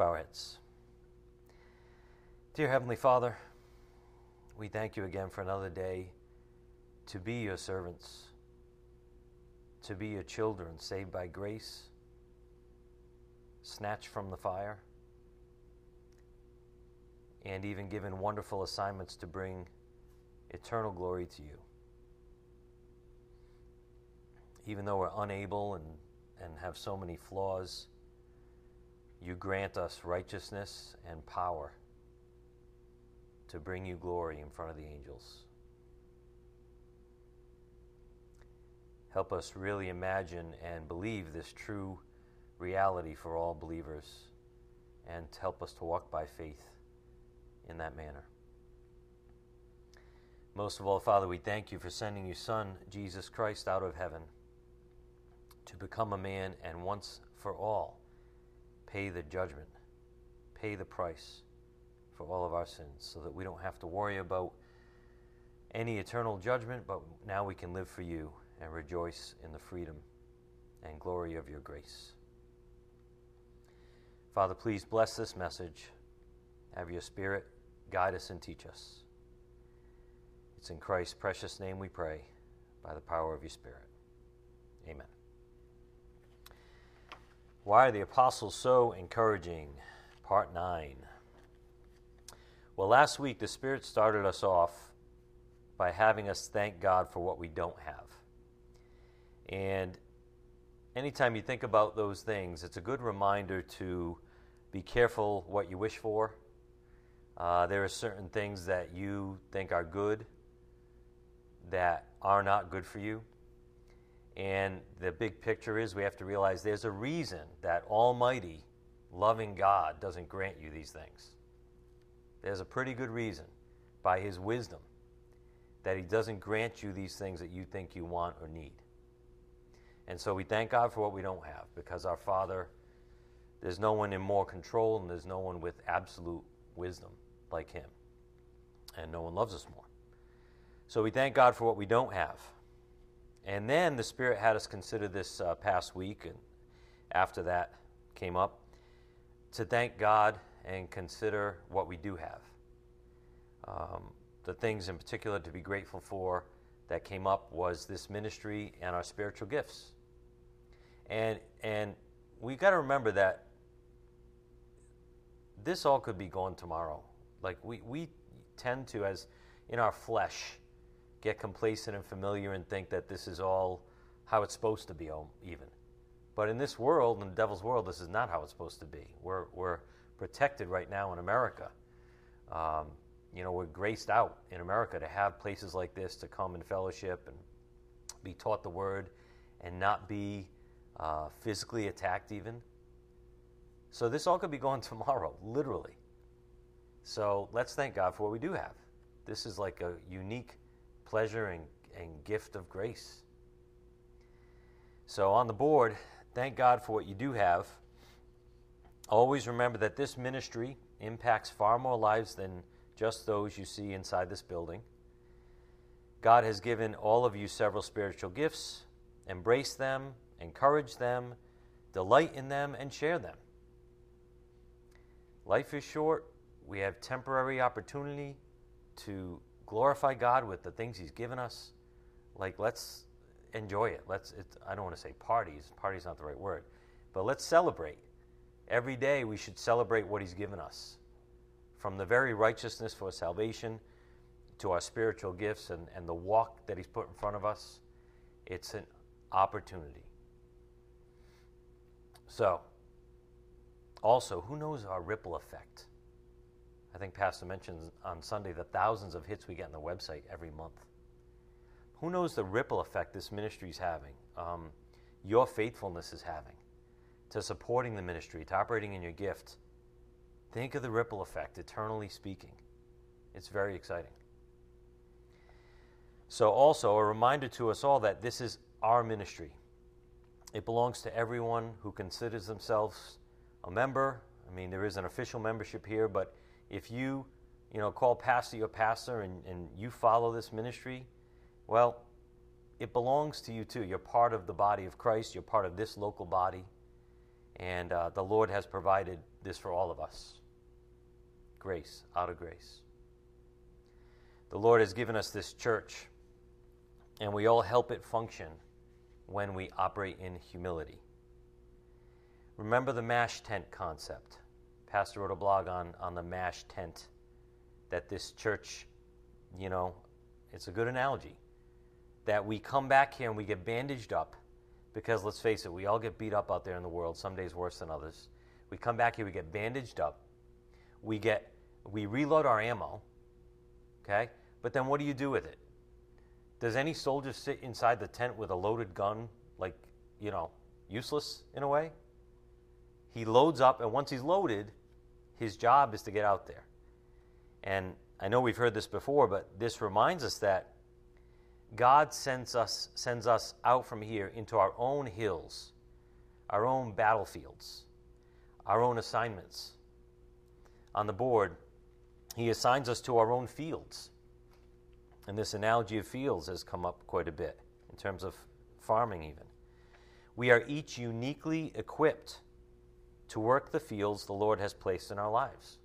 bow our heads. Dear Heavenly Father, we thank you again for another day to be your servants, to be your children saved by grace, snatched from the fire, and even given wonderful assignments to bring eternal glory to you. Even though we're unable and, and have so many flaws, you grant us righteousness and power to bring you glory in front of the angels. Help us really imagine and believe this true reality for all believers and help us to walk by faith in that manner. Most of all, Father, we thank you for sending your Son, Jesus Christ, out of heaven to become a man and once for all pay the judgment, pay the price for all of our sins, so that we don't have to worry about any eternal judgment, but now we can live for you and rejoice in the freedom and glory of your grace. Father, please bless this message. Have your Spirit guide us and teach us. It's in Christ's precious name we pray, by the power of your Spirit. Amen. Why are the apostles so encouraging? Part 9. Well, last week the Spirit started us off by having us thank God for what we don't have. And anytime you think about those things, it's a good reminder to be careful what you wish for. Uh, there are certain things that you think are good that are not good for you. And the big picture is we have to realize there's a reason that Almighty, loving God, doesn't grant you these things. There's a pretty good reason, by His wisdom, that He doesn't grant you these things that you think you want or need. And so we thank God for what we don't have because our Father, there's no one in more control and there's no one with absolute wisdom like Him. And no one loves us more. So we thank God for what we don't have. And then the Spirit had us consider this uh, past week, and after that came up, to thank God and consider what we do have. Um, the things in particular to be grateful for that came up was this ministry and our spiritual gifts. And, and we got to remember that this all could be gone tomorrow. Like we, we tend to, as in our flesh, get complacent and familiar and think that this is all how it's supposed to be, even. But in this world, in the devil's world, this is not how it's supposed to be. We're, we're protected right now in America. Um, you know, we're graced out in America to have places like this to come and fellowship and be taught the word and not be uh, physically attacked, even. So this all could be gone tomorrow, literally. So let's thank God for what we do have. This is like a unique pleasure and, and gift of grace. So, on the board, thank God for what you do have. Always remember that this ministry impacts far more lives than just those you see inside this building. God has given all of you several spiritual gifts. Embrace them, encourage them, delight in them, and share them. Life is short. We have temporary opportunity to glorify God with the things He's given us. Like, let's enjoy it. Let's, it, I don't want to say parties, party's not the right word, but let's celebrate. Every day we should celebrate what He's given us. From the very righteousness for salvation to our spiritual gifts and, and the walk that He's put in front of us, it's an opportunity. So, also, who knows our ripple effect? I think Pastor mentioned on Sunday the thousands of hits we get on the website every month. Who knows the ripple effect this ministry is having, um, your faithfulness is having to supporting the ministry, to operating in your gift. Think of the ripple effect, eternally speaking. It's very exciting. So, also, a reminder to us all that this is our ministry. It belongs to everyone who considers themselves a member. I mean, there is an official membership here, but if you, you know, call pastor your pastor and, and you follow this ministry, well, it belongs to you too. You're part of the body of Christ, you're part of this local body. And uh, the Lord has provided this for all of us grace, out of grace. The Lord has given us this church, and we all help it function when we operate in humility. Remember the MASH tent concept. Pastor wrote a blog on, on the MASH tent that this church, you know, it's a good analogy. That we come back here and we get bandaged up because let's face it, we all get beat up out there in the world, some days worse than others. We come back here, we get bandaged up, we get we reload our ammo, okay? But then what do you do with it? Does any soldier sit inside the tent with a loaded gun, like, you know, useless in a way? He loads up, and once he's loaded, his job is to get out there. And I know we've heard this before, but this reminds us that God sends us, sends us out from here into our own hills, our own battlefields, our own assignments. On the board, He assigns us to our own fields. And this analogy of fields has come up quite a bit in terms of farming, even. We are each uniquely equipped to work the fields the Lord has placed in our lives.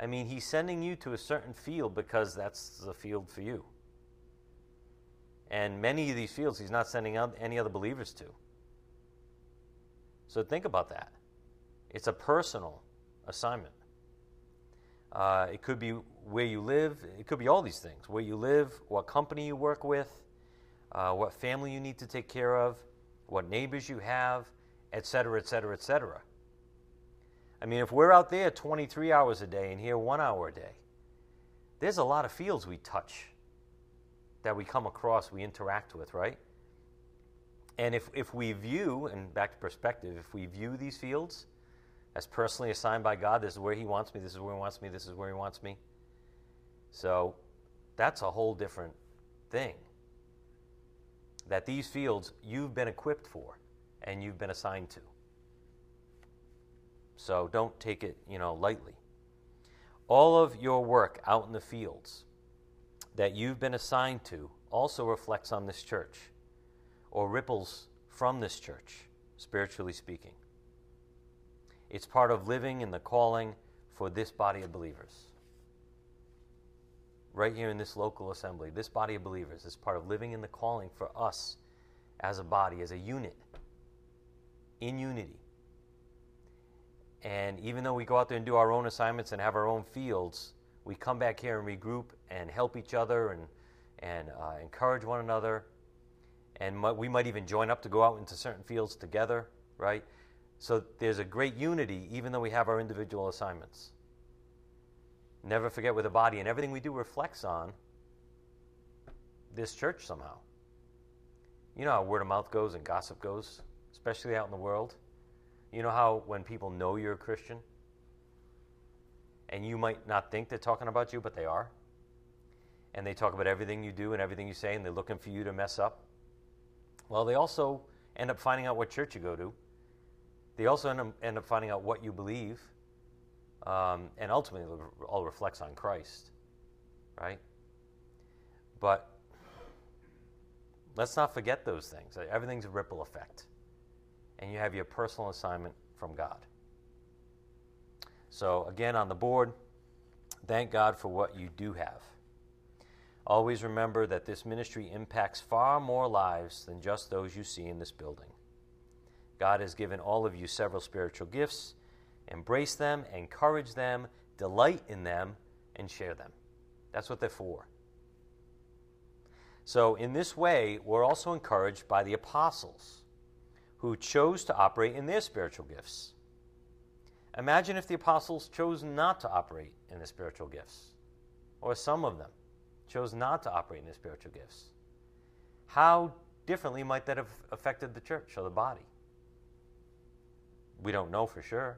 I mean, He's sending you to a certain field because that's the field for you. And many of these fields He's not sending out any other believers to. So think about that. It's a personal assignment. Uh, it could be where you live, it could be all these things where you live, what company you work with, uh, what family you need to take care of, what neighbors you have, etc., etc., etc. I mean, if we're out there 23 hours a day and here one hour a day, there's a lot of fields we touch that we come across, we interact with, right? And if, if we view, and back to perspective, if we view these fields as personally assigned by God, this is where He wants me, this is where He wants me, this is where He wants me. So that's a whole different thing. That these fields you've been equipped for and you've been assigned to. So don't take it, you know, lightly. All of your work out in the fields that you've been assigned to also reflects on this church or ripples from this church, spiritually speaking. It's part of living in the calling for this body of believers. Right here in this local assembly, this body of believers is part of living in the calling for us as a body, as a unit in unity. And even though we go out there and do our own assignments and have our own fields, we come back here and regroup and help each other and, and uh, encourage one another. And we might even join up to go out into certain fields together, right? So there's a great unity even though we have our individual assignments. Never forget we're the body, and everything we do reflects on this church somehow. You know how word of mouth goes and gossip goes? Especially out in the world. You know how when people know you're a Christian, and you might not think they're talking about you, but they are, and they talk about everything you do and everything you say, and they're looking for you to mess up? Well, they also end up finding out what church you go to. They also end up, finding out what you believe, um, and ultimately, it all reflects on Christ, right? But let's not forget those things. Everything's a ripple effect and you have your personal assignment from God. So, again, on the board, thank God for what you do have. Always remember that this ministry impacts far more lives than just those you see in this building. God has given all of you several spiritual gifts. Embrace them, encourage them, delight in them, and share them. That's what they're for. So, in this way, we're also encouraged by the apostles who chose to operate in their spiritual gifts. Imagine if the apostles chose not to operate in the spiritual gifts, or some of them chose not to operate in the spiritual gifts. How differently might that have affected the church or the body? We don't know for sure,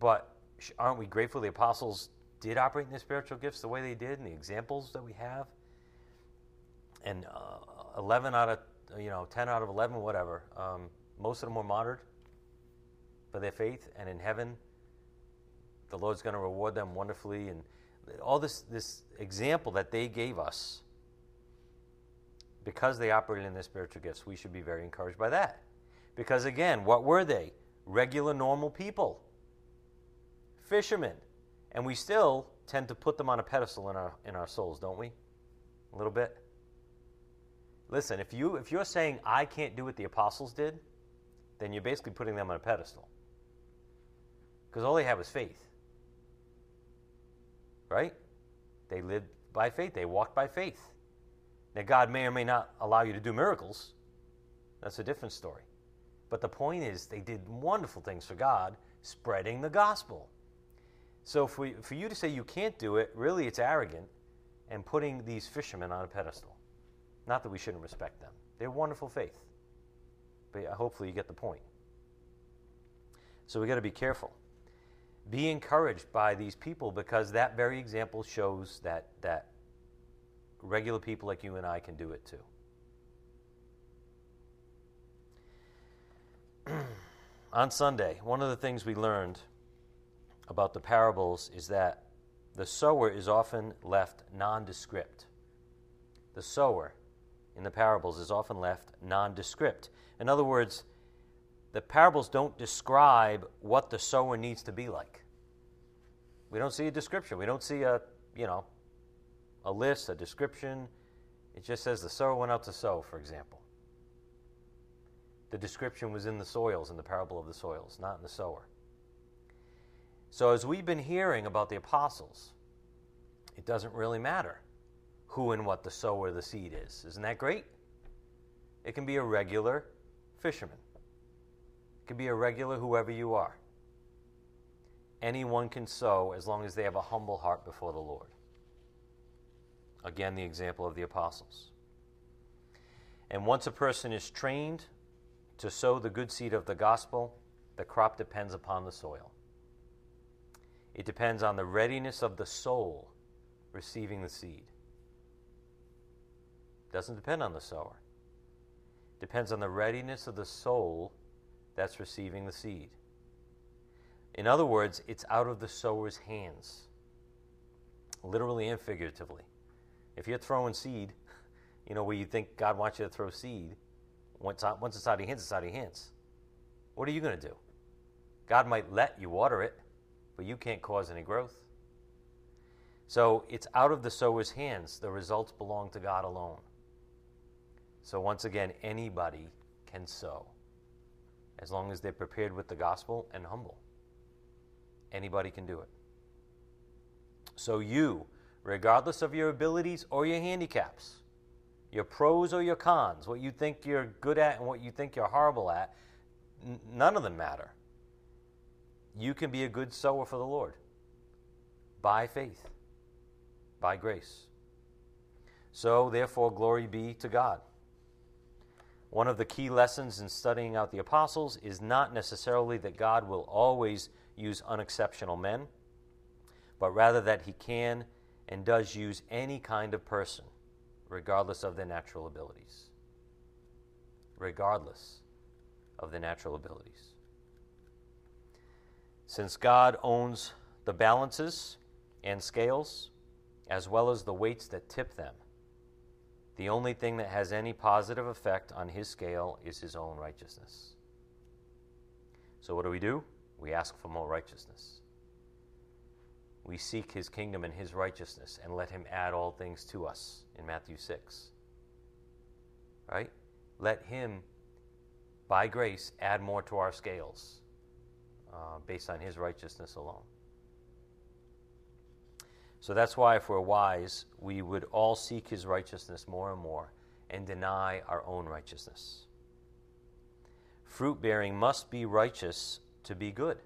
but aren't we grateful the apostles did operate in the spiritual gifts the way they did and the examples that we have? And uh, 11 out of, you know, 10 out of 11, whatever, um, most of them were martyred for their faith, and in heaven, the Lord's going to reward them wonderfully. And all this, this example that they gave us, because they operated in their spiritual gifts, we should be very encouraged by that. Because again, what were they? Regular, normal people, fishermen. And we still tend to put them on a pedestal in our, in our souls, don't we? A little bit. Listen, if, you, if you're saying, I can't do what the apostles did, then you're basically putting them on a pedestal. Because all they have is faith. Right? They lived by faith, they walked by faith. Now, God may or may not allow you to do miracles. That's a different story. But the point is, they did wonderful things for God, spreading the gospel. So, for, for you to say you can't do it, really it's arrogant and putting these fishermen on a pedestal. Not that we shouldn't respect them, they're wonderful faith. But hopefully, you get the point. So, we got to be careful. Be encouraged by these people because that very example shows that, that regular people like you and I can do it too. On Sunday, one of the things we learned about the parables is that the sower is often left nondescript. The sower in the parables is often left nondescript. In other words, the parables don't describe what the sower needs to be like. We don't see a description. We don't see a, you know, a list, a description. It just says the sower went out to sow, for example. The description was in the soils, in the parable of the soils, not in the sower. So, as we've been hearing about the apostles, it doesn't really matter who and what the sower of the seed is. Isn't that great? It can be a regular fisherman, it can be a regular whoever you are. Anyone can sow as long as they have a humble heart before the Lord. Again, the example of the apostles. And once a person is trained to sow the good seed of the gospel, the crop depends upon the soil. It depends on the readiness of the soul receiving the seed. It doesn't depend on the sower. Depends on the readiness of the soul that's receiving the seed. In other words, it's out of the sower's hands, literally and figuratively. If you're throwing seed, you know, where you think God wants you to throw seed, once, uh, once it's out of your hands, it's out of your hands. What are you going to do? God might let you water it, but you can't cause any growth. So it's out of the sower's hands. The results belong to God alone. So once again, anybody can sow as long as they're prepared with the gospel and humble. Anybody can do it. So you, regardless of your abilities or your handicaps, your pros or your cons, what you think you're good at and what you think you're horrible at, n- none of them matter. You can be a good sower for the Lord by faith, by grace. So, therefore, glory be to God. One of the key lessons in studying out the apostles is not necessarily that God will always use unexceptional men, but rather that he can and does use any kind of person, regardless of their natural abilities. Regardless of their natural abilities. Since God owns the balances and scales, as well as the weights that tip them, the only thing that has any positive effect on his scale is his own righteousness. So, what do we do? We ask for more righteousness. We seek his kingdom and his righteousness and let him add all things to us in Matthew 6. Right? Let him, by grace, add more to our scales uh, based on his righteousness alone. So that's why, if we're wise, we would all seek his righteousness more and more and deny our own righteousness. Fruit bearing must be righteous to be good.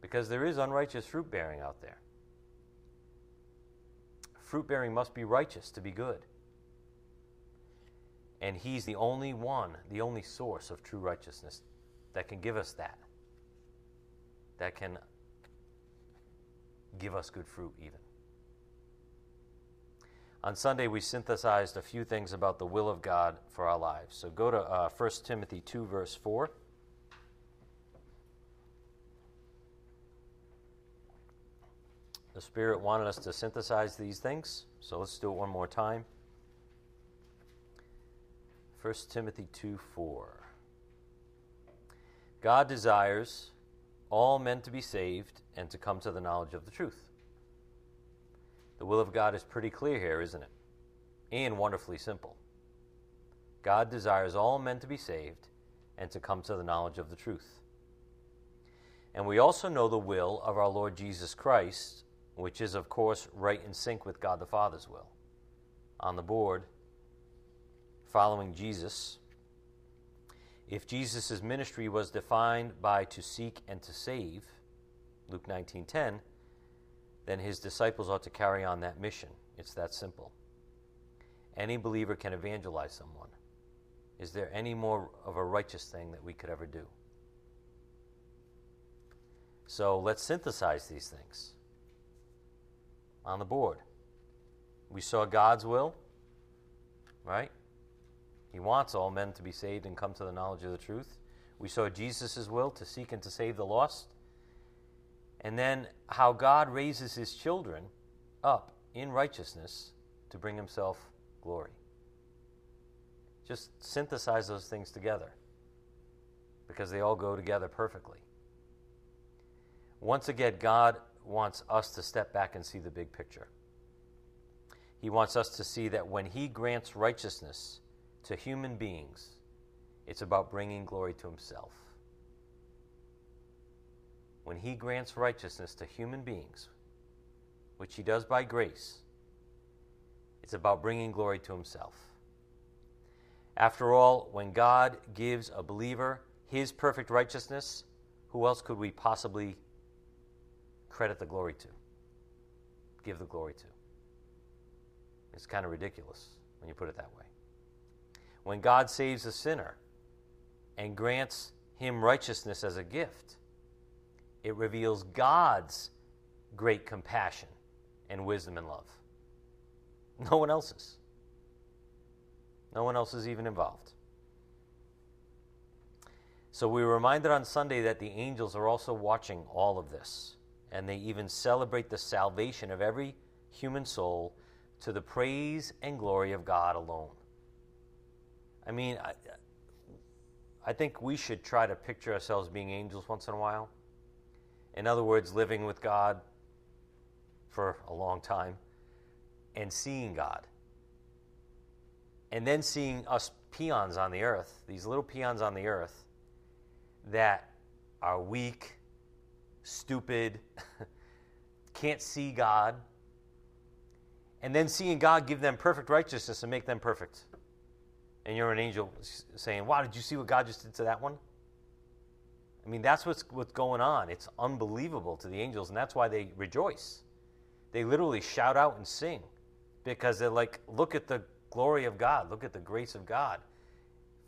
Because there is unrighteous fruit bearing out there. Fruit bearing must be righteous to be good. And He's the only one, the only source of true righteousness that can give us that. That can give us good fruit, even. On Sunday, we synthesized a few things about the will of God for our lives. So go to uh, 1 Timothy 2, verse 4. The Spirit wanted us to synthesize these things, so let's do it one more time. 1 Timothy 2 4. God desires all men to be saved and to come to the knowledge of the truth. The will of God is pretty clear here, isn't it? And wonderfully simple. God desires all men to be saved and to come to the knowledge of the truth. And we also know the will of our Lord Jesus Christ, which is, of course, right in sync with God the Father's will. On the board, following Jesus, if Jesus' ministry was defined by to seek and to save, Luke 19:10, then his disciples ought to carry on that mission. It's that simple. Any believer can evangelize someone. Is there any more of a righteous thing that we could ever do? So let's synthesize these things on the board. We saw God's will, right? He wants all men to be saved and come to the knowledge of the truth. We saw Jesus' will to seek and to save the lost. And then how God raises his children up in righteousness to bring himself glory. Just synthesize those things together because they all go together perfectly. Once again, God wants us to step back and see the big picture. He wants us to see that when He grants righteousness to human beings, it's about bringing glory to Himself. When He grants righteousness to human beings, which He does by grace, it's about bringing glory to Himself. After all, when God gives a believer His perfect righteousness, who else could we possibly credit the glory to, give the glory to. It's kind of ridiculous when you put it that way. When God saves a sinner and grants him righteousness as a gift, it reveals God's great compassion and wisdom and love. No one else's. No one else is even involved. So we were reminded on Sunday that the angels are also watching all of this and they even celebrate the salvation of every human soul to the praise and glory of God alone. I mean, I, I think we should try to picture ourselves being angels once in a while. In other words, living with God for a long time and seeing God. And then seeing us peons on the earth, these little peons on the earth that are weak stupid, can't see God, and then seeing God give them perfect righteousness and make them perfect. And you're an angel saying, Wow, did you see what God just did to that one? I mean, that's what's, what's going on. It's unbelievable to the angels, and that's why they rejoice. They literally shout out and sing because they're like, Look at the glory of God, look at the grace of God.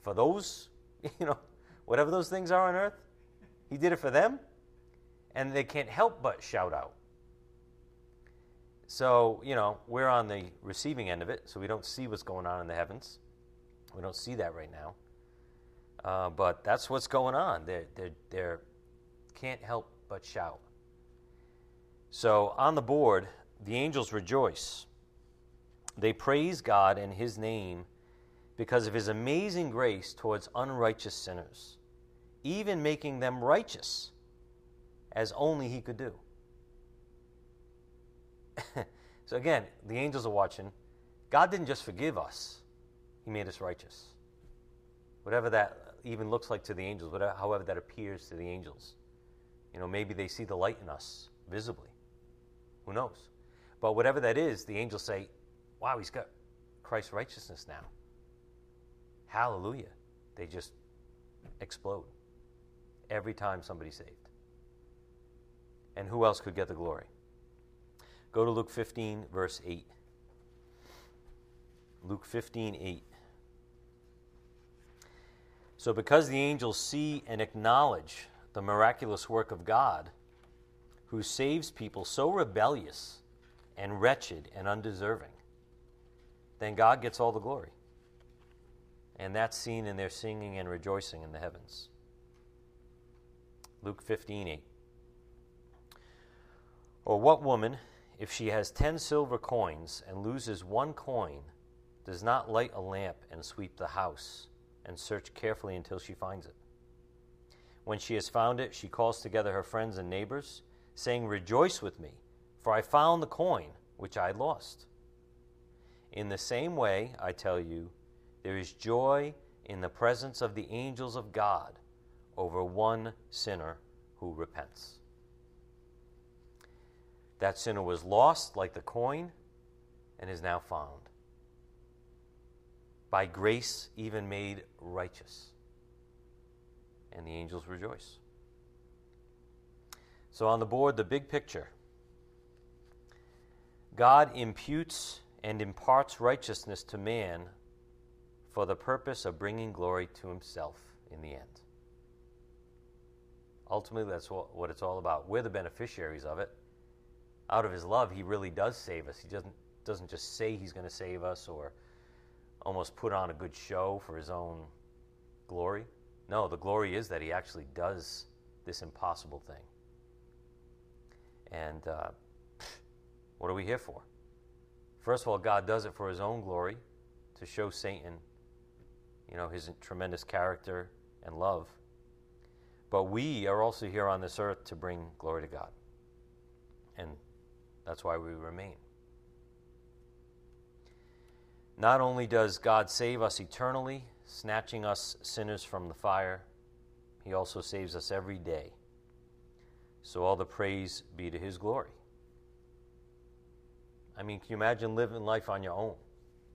For those, you know, whatever those things are on earth, He did it for them and they can't help but shout out. So, you know, we're on the receiving end of it, so we don't see what's going on in the heavens. We don't see that right now. Uh, but that's what's going on. They they they can't help but shout. So on the board, the angels rejoice. They praise God and His name because of His amazing grace towards unrighteous sinners, even making them righteous as only he could do. so again, the angels are watching. God didn't just forgive us, he made us righteous. Whatever that even looks like to the angels, whatever, however that appears to the angels. You know, maybe they see the light in us visibly. Who knows? But whatever that is, the angels say, wow, he's got Christ's righteousness now. Hallelujah. They just explode every time somebody's saved. And who else could get the glory? Go to Luke 15, verse 8. Luke 15, 8. So, because the angels see and acknowledge the miraculous work of God, who saves people so rebellious and wretched and undeserving, then God gets all the glory. And that's seen in their singing and rejoicing in the heavens. Luke 15, 8. Or what woman, if she has ten silver coins and loses one coin, does not light a lamp and sweep the house and search carefully until she finds it? When she has found it, she calls together her friends and neighbors, saying, Rejoice with me, for I found the coin which I lost. In the same way, I tell you, there is joy in the presence of the angels of God over one sinner who repents. That sinner was lost like the coin and is now found. By grace, even made righteous. And the angels rejoice. So, on the board, the big picture God imputes and imparts righteousness to man for the purpose of bringing glory to himself in the end. Ultimately, that's what it's all about. We're the beneficiaries of it. Out of his love, he really does save us. He doesn't, doesn't just say he's going to save us or almost put on a good show for his own glory. No, the glory is that he actually does this impossible thing. And uh, what are we here for? First of all, God does it for his own glory to show Satan, you know, his tremendous character and love. But we are also here on this earth to bring glory to God. And that's why we remain. Not only does God save us eternally, snatching us sinners from the fire, He also saves us every day. So all the praise be to His glory. I mean, can you imagine living life on your own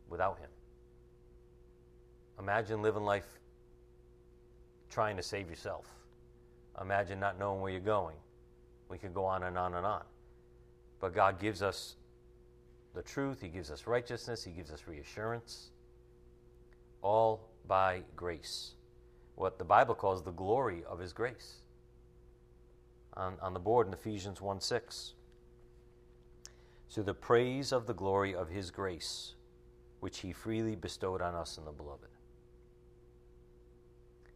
without Him? Imagine living life trying to save yourself. Imagine not knowing where you're going. We could go on and on and on. But God gives us the truth, He gives us righteousness, He gives us reassurance, all by grace. What the Bible calls the glory of His grace. On, on the board in Ephesians 1 6 to the praise of the glory of his grace, which he freely bestowed on us in the beloved.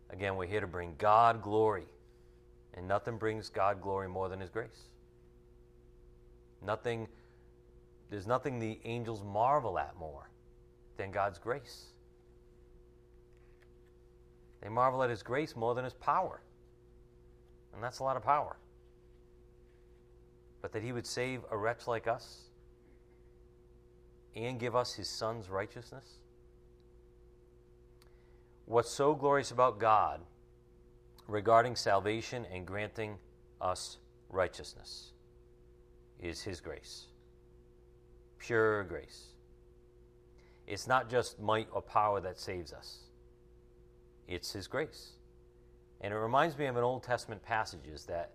Again, we're here to bring God glory, and nothing brings God glory more than his grace. Nothing, there's nothing the angels marvel at more than God's grace. They marvel at his grace more than his power. And that's a lot of power but that he would save a wretch like us and give us his son's righteousness? What's so glorious about God regarding salvation and granting us righteousness is his grace. Pure grace. It's not just might or power that saves us, it's his grace. And it reminds me of an Old Testament passages that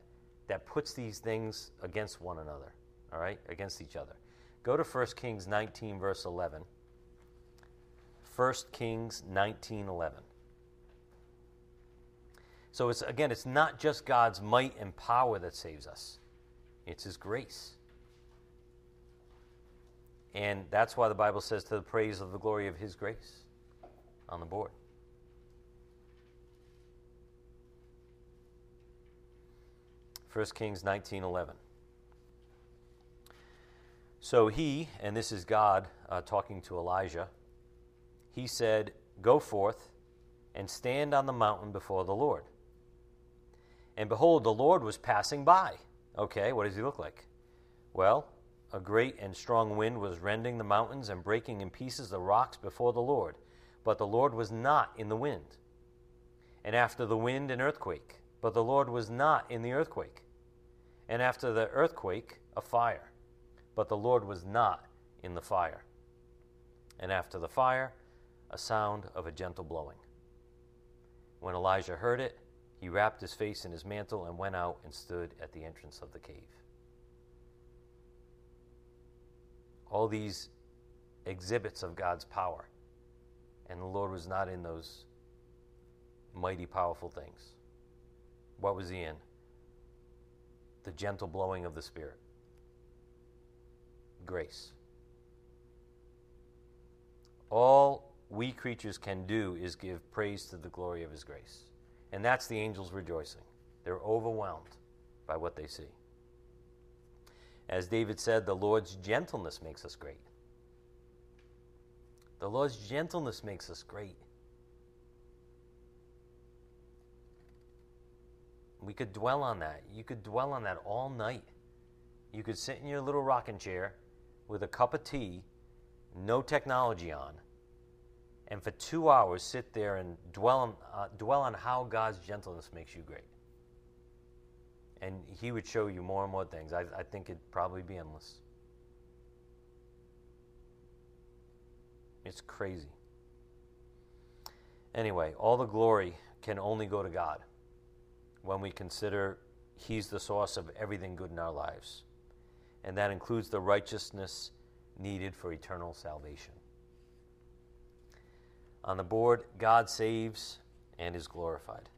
that puts these things against one another, all right, against each other. Go to 1 Kings 19, verse 11. 1 Kings 19, 11. So it's again, it's not just God's might and power that saves us. It's his grace. And that's why the Bible says to the praise of the glory of his grace on the board. 1 Kings 19:11. So he, and this is God uh, talking to Elijah, he said, Go forth and stand on the mountain before the Lord. And behold, the Lord was passing by. Okay, what does he look like? Well, a great and strong wind was rending the mountains and breaking in pieces the rocks before the Lord. But the Lord was not in the wind. And after the wind, an earthquake but the Lord was not in the earthquake. And after the earthquake, a fire, but the Lord was not in the fire. And after the fire, a sound of a gentle blowing. When Elijah heard it, he wrapped his face in his mantle and went out and stood at the entrance of the cave. All these exhibits of God's power, and the Lord was not in those mighty, powerful things. What was he in? The gentle blowing of the Spirit. Grace. All we creatures can do is give praise to the glory of His grace. And that's the angels rejoicing. They're overwhelmed by what they see. As David said, the Lord's gentleness makes us great. The Lord's gentleness makes us great. We could dwell on that. You could dwell on that all night. You could sit in your little rocking chair with a cup of tea, no technology on, and for two hours sit there and dwell on, uh, dwell on how God's gentleness makes you great. And He would show you more and more things. I, I think it'd probably be endless. It's crazy. Anyway, all the glory can only go to God when we consider He's the source of everything good in our lives. And that includes the righteousness needed for eternal salvation. On the board, God saves and is glorified.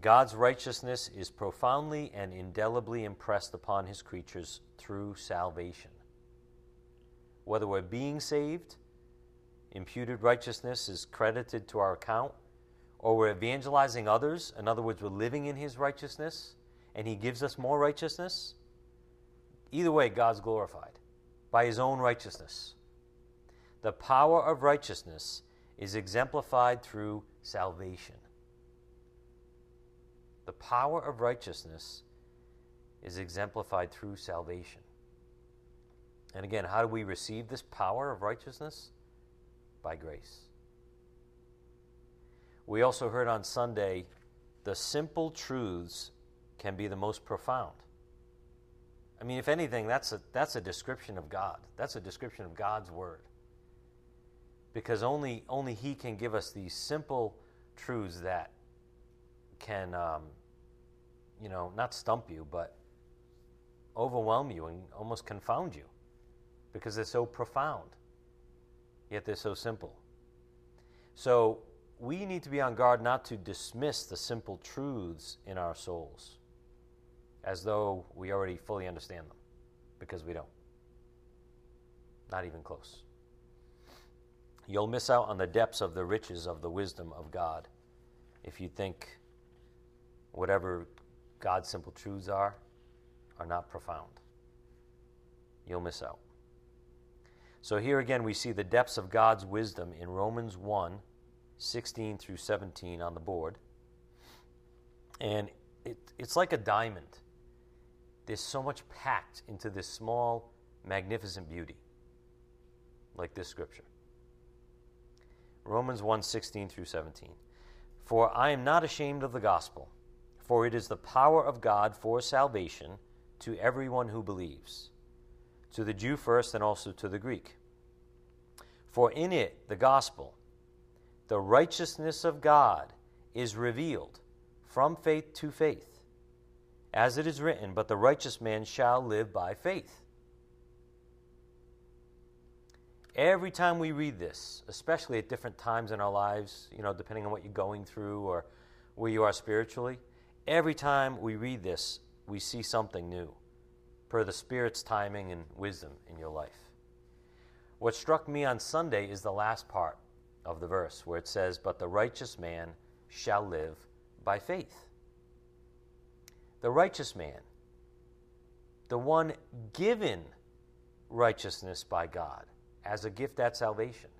God's righteousness is profoundly and indelibly impressed upon his creatures through salvation. Whether we're being saved, imputed righteousness is credited to our account, or we're evangelizing others, in other words, we're living in his righteousness, and he gives us more righteousness, either way, God's glorified by his own righteousness. The power of righteousness is exemplified through salvation. The power of righteousness is exemplified through salvation. And again, how do we receive this power of righteousness? By grace. We also heard on Sunday the simple truths can be the most profound. I mean, if anything, that's a, that's a description of God. That's a description of God's Word because only only He can give us these simple truths that can, um, you know, not stump you, but overwhelm you and almost confound you because they're so profound, yet they're so simple. So we need to be on guard not to dismiss the simple truths in our souls as though we already fully understand them, because we don't. Not even close. You'll miss out on the depths of the riches of the wisdom of God if you think whatever God's simple truths are are not profound. You'll miss out. So here again we see the depths of God's wisdom in Romans 1 16 through 17 on the board. And it, it's like a diamond. There's so much packed into this small, magnificent beauty, like this scripture. Romans 1 16 through 17. For I am not ashamed of the gospel, for it is the power of God for salvation to everyone who believes, to the Jew first and also to the Greek. For in it, the gospel, the righteousness of God is revealed from faith to faith. As it is written, but the righteous man shall live by faith. Every time we read this, especially at different times in our lives, you know, depending on what you're going through or where you are spiritually, every time we read this, we see something new per the Spirit's timing and wisdom in your life. What struck me on Sunday is the last part of the verse where it says, But the righteous man shall live by faith. The righteous man, the one given righteousness by God as a gift at salvation.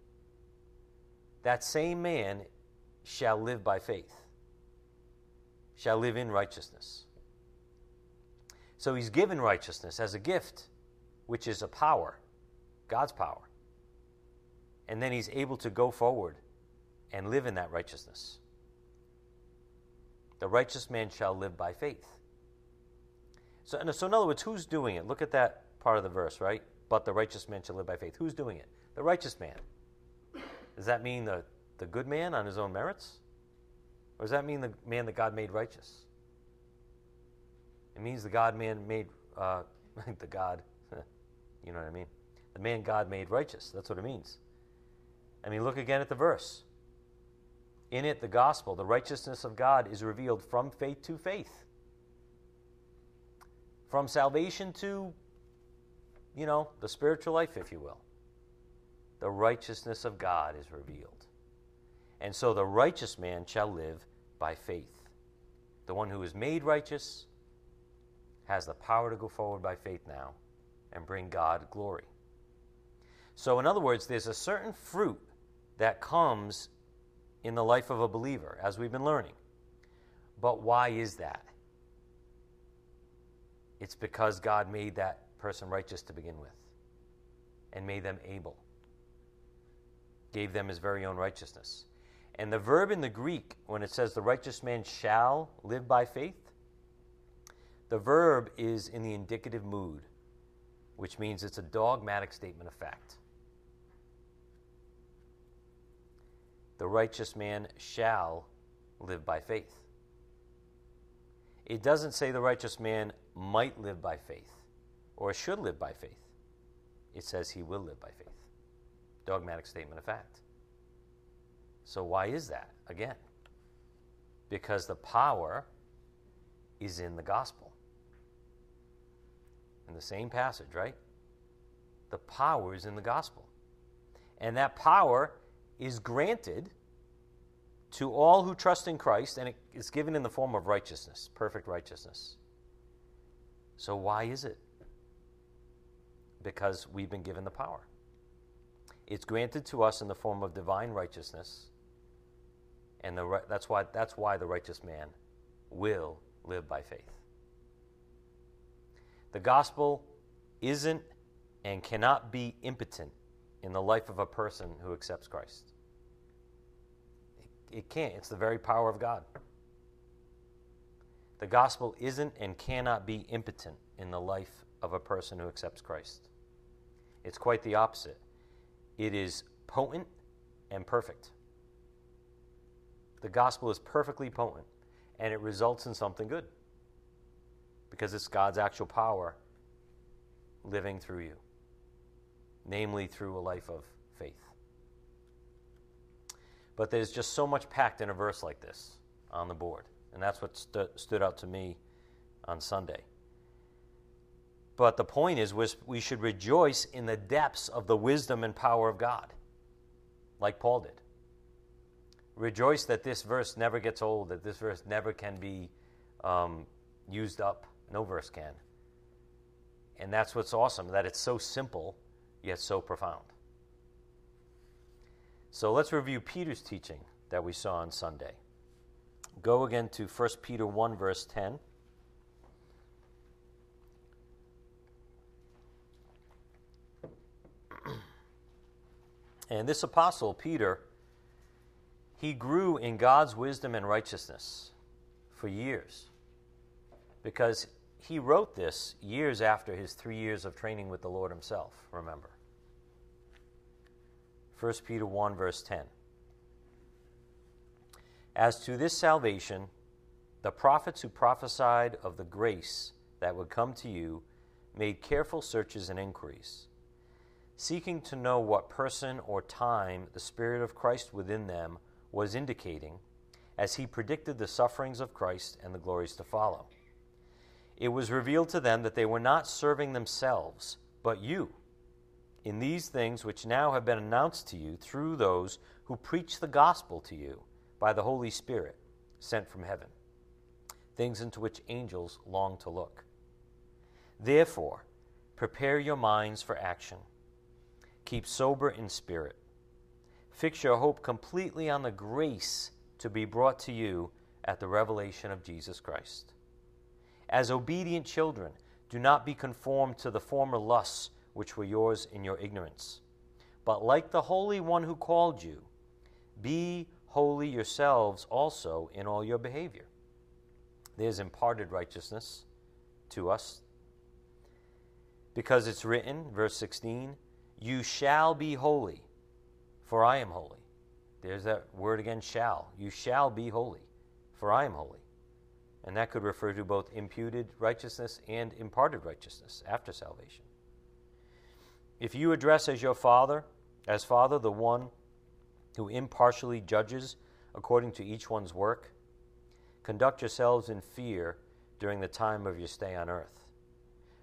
That same man shall live by faith, shall live in righteousness. So he's given righteousness as a gift, which is a power, God's power. And then he's able to go forward and live in that righteousness. The righteous man shall live by faith. So, so in other words, who's doing it? Look at that part of the verse, right? but the righteous man shall live by faith. Who's doing it? The righteous man. Does that mean the, the good man on his own merits? Or does that mean the man that God made righteous? It means the God man made, uh, the God, you know what I mean? The man God made righteous. That's what it means. I mean, look again at the verse. In it, the gospel, the righteousness of God is revealed from faith to faith, from salvation to you know, the spiritual life, if you will. The righteousness of God is revealed. And so the righteous man shall live by faith. The one who is made righteous has the power to go forward by faith now and bring God glory. So, in other words, there's a certain fruit that comes in the life of a believer, as we've been learning. But why is that? It's because God made that person righteous to begin with and made them able, gave them his very own righteousness. And the verb in the Greek, when it says the righteous man shall live by faith, the verb is in the indicative mood, which means it's a dogmatic statement of fact. The righteous man shall live by faith. It doesn't say the righteous man might live by faith or should live by faith. It says he will live by faith. Dogmatic statement of fact. So, why is that? Again, because the power is in the gospel. In the same passage, right? The power is in the gospel. And that power is granted to all who trust in Christ, and it is given in the form of righteousness, perfect righteousness. So, why is it? Because we've been given the power. It's granted to us in the form of divine righteousness, and the, that's, why, that's why the righteous man will live by faith. The gospel isn't and cannot be impotent in the life of a person who accepts Christ. It, it can't. It's the very power of God. The gospel isn't and cannot be impotent in the life of a person who accepts Christ. It's quite the opposite. It is potent and perfect. The gospel is perfectly potent and it results in something good because it's God's actual power living through you, namely through a life of faith. But there's just so much packed in a verse like this on the board. And that's what stood out to me on Sunday. But the point is, we should rejoice in the depths of the wisdom and power of God, like Paul did. Rejoice that this verse never gets old, that this verse never can be um, used up. No verse can. And that's what's awesome, that it's so simple, yet so profound. So let's review Peter's teaching that we saw on Sunday. Go again to 1 Peter 1, verse 10. And this apostle, Peter, he grew in God's wisdom and righteousness for years because he wrote this years after his three years of training with the Lord himself, remember. 1 Peter 1, verse 10. As to this salvation, the prophets who prophesied of the grace that would come to you made careful searches and inquiries seeking to know what person or time the Spirit of Christ within them was indicating as he predicted the sufferings of Christ and the glories to follow. It was revealed to them that they were not serving themselves, but you, in these things which now have been announced to you through those who preach the gospel to you by the Holy Spirit sent from heaven, things into which angels long to look. Therefore, prepare your minds for action Keep sober in spirit. Fix your hope completely on the grace to be brought to you at the revelation of Jesus Christ. As obedient children, do not be conformed to the former lusts which were yours in your ignorance. But like the Holy One who called you, be holy yourselves also in all your behavior. There's imparted righteousness to us. Because it's written, verse 16, you shall be holy, for I am holy. There's that word again, shall. You shall be holy, for I am holy. And that could refer to both imputed righteousness and imparted righteousness after salvation. If you address as your Father, as Father, the one who impartially judges according to each one's work, conduct yourselves in fear during the time of your stay on earth,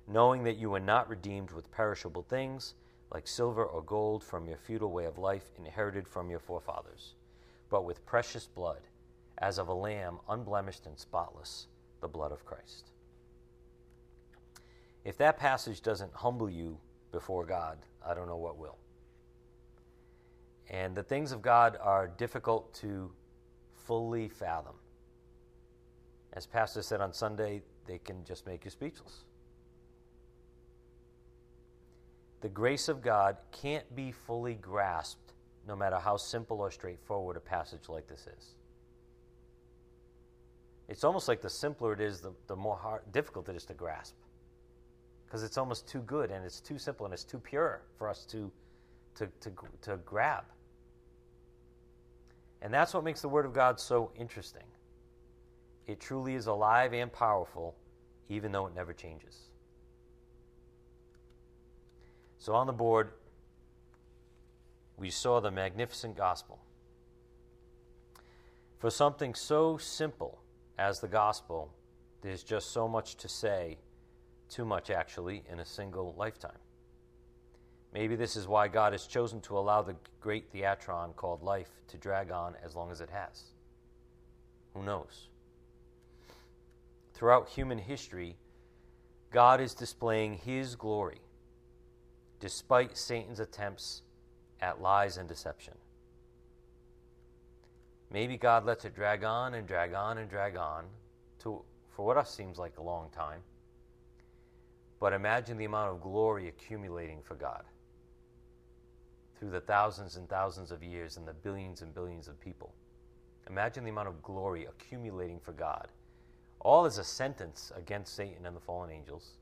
knowing that you are not redeemed with perishable things like silver or gold from your futile way of life inherited from your forefathers, but with precious blood, as of a lamb unblemished and spotless, the blood of Christ. If that passage doesn't humble you before God, I don't know what will. And the things of God are difficult to fully fathom. as Pastor said on Sunday, they can just make you speechless. The grace of God can't be fully grasped no matter how simple or straightforward a passage like this is. It's almost like the simpler it is, the, the more hard, difficult it is to grasp. Because it's almost too good and it's too simple and it's too pure for us to, to, to, to grab. And that's what makes the Word of God so interesting. It truly is alive and powerful, even though it never changes. So on the board, we saw the magnificent gospel. For something so simple as the gospel, there's just so much to say, too much actually, in a single lifetime. Maybe this is why God has chosen to allow the great theatron called life to drag on as long as it has. Who knows? Throughout human history, God is displaying His glory despite Satan's attempts at lies and deception. Maybe God lets it drag on and drag on and drag on to, for what us seems like a long time. But imagine the amount of glory accumulating for God through the thousands and thousands of years and the billions and billions of people. Imagine the amount of glory accumulating for God. All is a sentence against Satan and the fallen angels,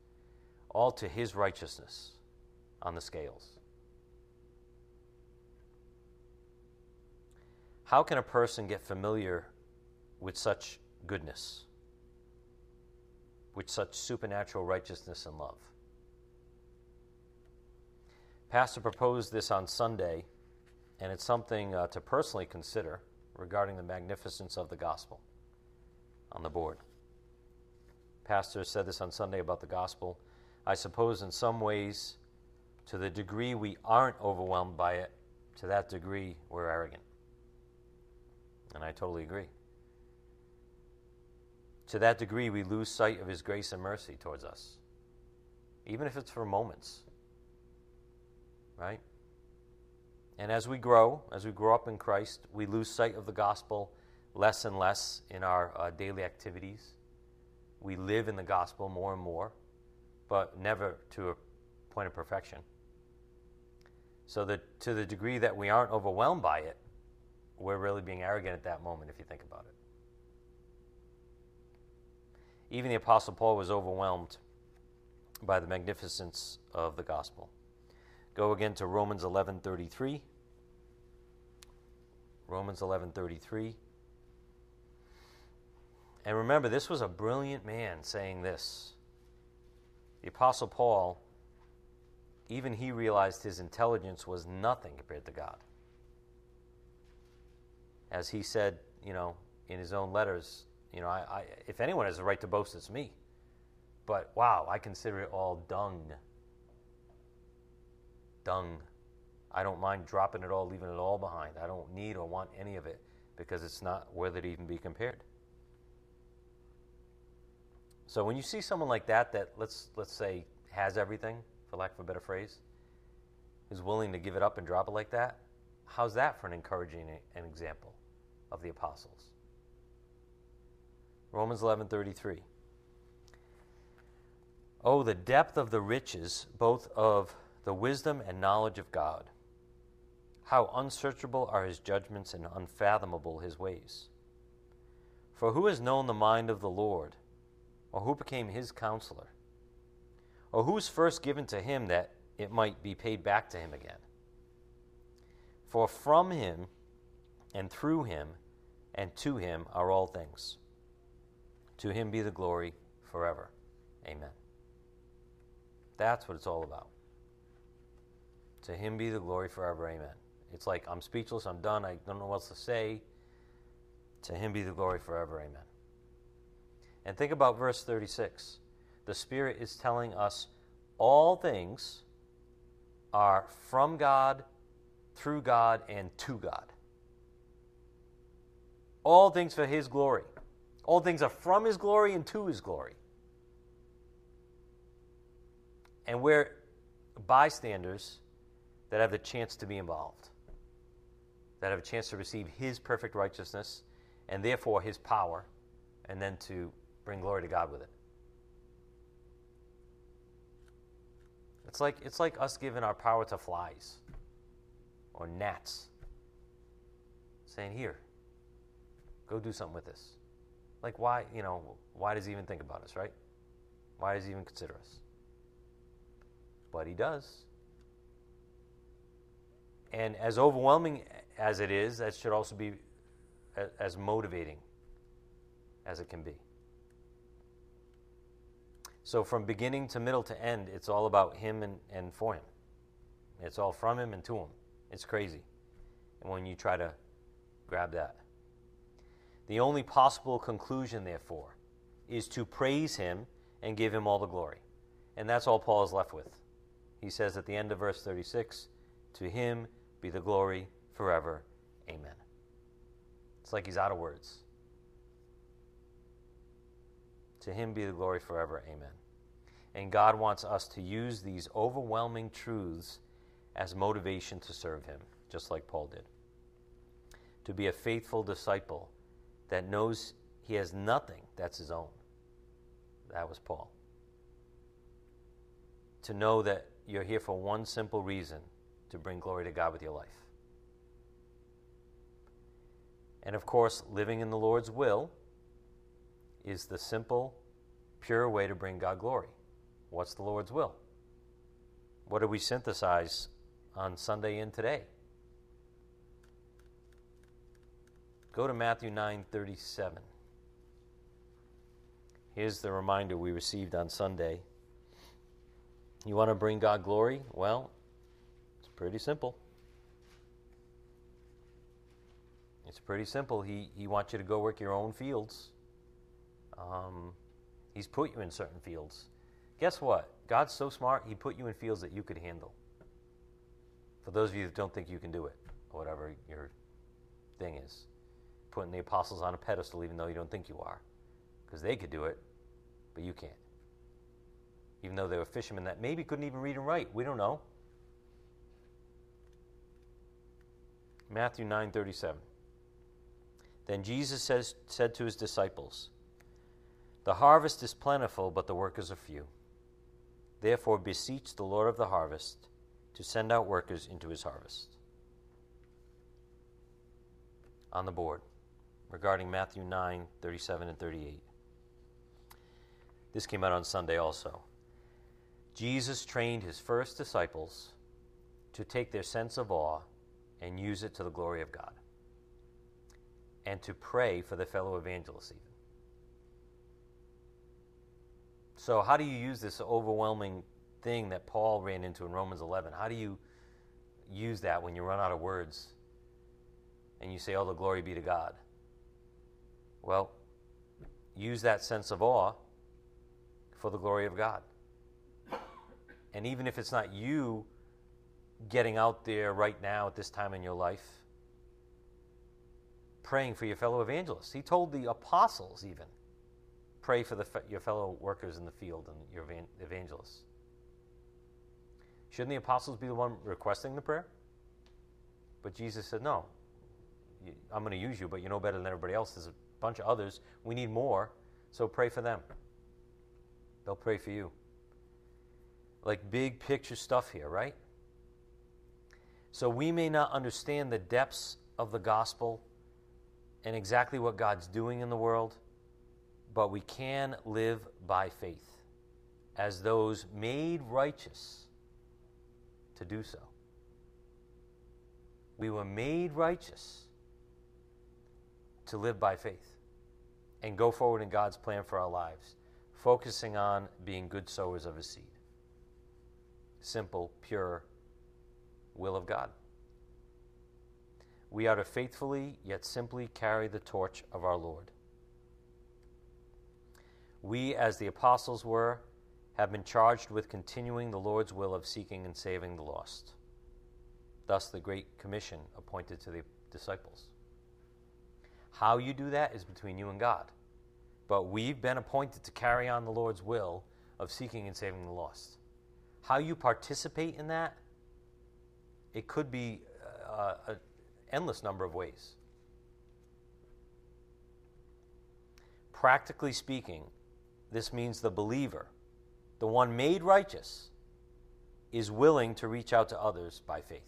all to his righteousness on the scales. How can a person get familiar with such goodness, with such supernatural righteousness and love? Pastor proposed this on Sunday, and it's something uh, to personally consider regarding the magnificence of the gospel on the board. Pastor said this on Sunday about the gospel. I suppose in some ways, to the degree we aren't overwhelmed by it, to that degree we're arrogant. And I totally agree. To that degree, we lose sight of His grace and mercy towards us, even if it's for moments. Right? And as we grow, as we grow up in Christ, we lose sight of the gospel less and less in our uh, daily activities. We live in the gospel more and more, but never to a point of perfection. So that to the degree that we aren't overwhelmed by it, we're really being arrogant at that moment if you think about it. Even the Apostle Paul was overwhelmed by the magnificence of the gospel. Go again to Romans 11:33. Romans 11:33. And remember this was a brilliant man saying this. The apostle Paul even he realized his intelligence was nothing compared to God as he said, you know, in his own letters, you know, I, I, if anyone has a right to boast, it's me. But wow, I consider it all dung. Dung. I don't mind dropping it all, leaving it all behind. I don't need or want any of it because it's not worthy to even be compared. So when you see someone like that, that let's let's say has everything, for lack of a better phrase, is willing to give it up and drop it like that, how's that for an encouraging an example? of the apostles. Romans 11:33. Oh, the depth of the riches, both of the wisdom and knowledge of God. How unsearchable are his judgments and unfathomable his ways. For who has known the mind of the Lord, or who became his counselor? Or who was first given to him that it might be paid back to him again? For from him and through him and to him are all things. To him be the glory forever. Amen. That's what it's all about. To him be the glory forever. Amen. It's like I'm speechless, I'm done, I don't know what else to say. To him be the glory forever. Amen. And think about verse 36. The Spirit is telling us all things are from God, through God, and to God. All things for his glory. All things are from his glory and to his glory. And we're bystanders that have the chance to be involved, that have a chance to receive his perfect righteousness and therefore his power, and then to bring glory to God with it. It's like it's like us giving our power to flies or gnats. Saying, "Here, go do something with this." Like why, you know, why does he even think about us, right? Why does he even consider us? But he does. And as overwhelming as it is, that should also be as motivating as it can be. So, from beginning to middle to end, it's all about Him and, and for Him. It's all from Him and to Him. It's crazy. And when you try to grab that, the only possible conclusion, therefore, is to praise Him and give Him all the glory. And that's all Paul is left with. He says at the end of verse 36 To Him be the glory forever. Amen. It's like he's out of words. To him be the glory forever. Amen. And God wants us to use these overwhelming truths as motivation to serve him, just like Paul did. To be a faithful disciple that knows he has nothing that's his own. That was Paul. To know that you're here for one simple reason to bring glory to God with your life. And of course, living in the Lord's will is the simple, pure way to bring God glory. What's the Lord's will? What do we synthesize on Sunday and today? Go to Matthew 9:37. Here's the reminder we received on Sunday. You want to bring God glory? Well, it's pretty simple. It's pretty simple. He, he wants you to go work your own fields. Um, he's put you in certain fields. Guess what? God's so smart, He put you in fields that you could handle. For those of you that don't think you can do it, or whatever your thing is, putting the apostles on a pedestal even though you don't think you are. Because they could do it, but you can't. Even though they were fishermen that maybe couldn't even read and write. We don't know. Matthew 9:37. Then Jesus says, said to his disciples, The harvest is plentiful, but the workers are few. Therefore, beseech the Lord of the harvest to send out workers into his harvest. On the board, regarding Matthew 9 37 and 38. This came out on Sunday also. Jesus trained his first disciples to take their sense of awe and use it to the glory of God and to pray for the fellow evangelists, So, how do you use this overwhelming thing that Paul ran into in Romans 11? How do you use that when you run out of words and you say, Oh, the glory be to God? Well, use that sense of awe for the glory of God. And even if it's not you getting out there right now at this time in your life, praying for your fellow evangelists. He told the apostles, even, pray for the, your fellow workers in the field and your evangelists. Shouldn't the apostles be the one requesting the prayer? But Jesus said, No, I'm going to use you, but you know better than everybody else. There's a bunch of others. We need more, so pray for them. They'll pray for you. Like big picture stuff here, right? So we may not understand the depths of the gospel and exactly what God's doing in the world, but we can live by faith as those made righteous to do so. We were made righteous to live by faith and go forward in God's plan for our lives, focusing on being good sowers of His seed. Simple, pure will of God we are to faithfully yet simply carry the torch of our Lord. We, as the apostles were, have been charged with continuing the Lord's will of seeking and saving the lost. Thus, the Great Commission appointed to the disciples. How you do that is between you and God. But we've been appointed to carry on the Lord's will of seeking and saving the lost. How you participate in that, it could be uh, a, endless number of ways. Practically speaking, this means the believer, the one made righteous, is willing to reach out to others by faith.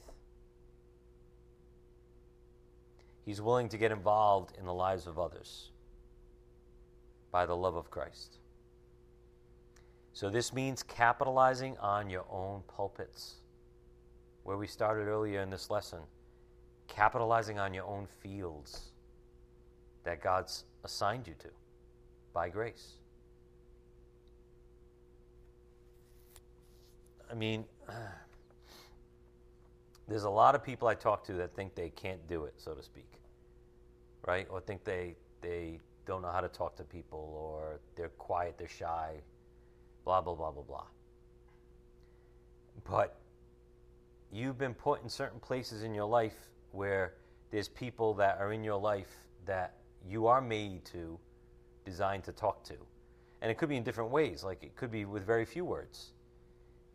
He's willing to get involved in the lives of others by the love of Christ. So, this means capitalizing on your own pulpits. Where we started earlier in this lesson, capitalizing on your own fields that God's assigned you to by grace. I mean, there's a lot of people I talk to that think they can't do it, so to speak, right? Or think they they don't know how to talk to people, or they're quiet, they're shy, blah blah blah blah blah. But you've been put in certain places in your life where there's people that are in your life that you are made to, designed to talk to. And it could be in different ways, like it could be with very few words.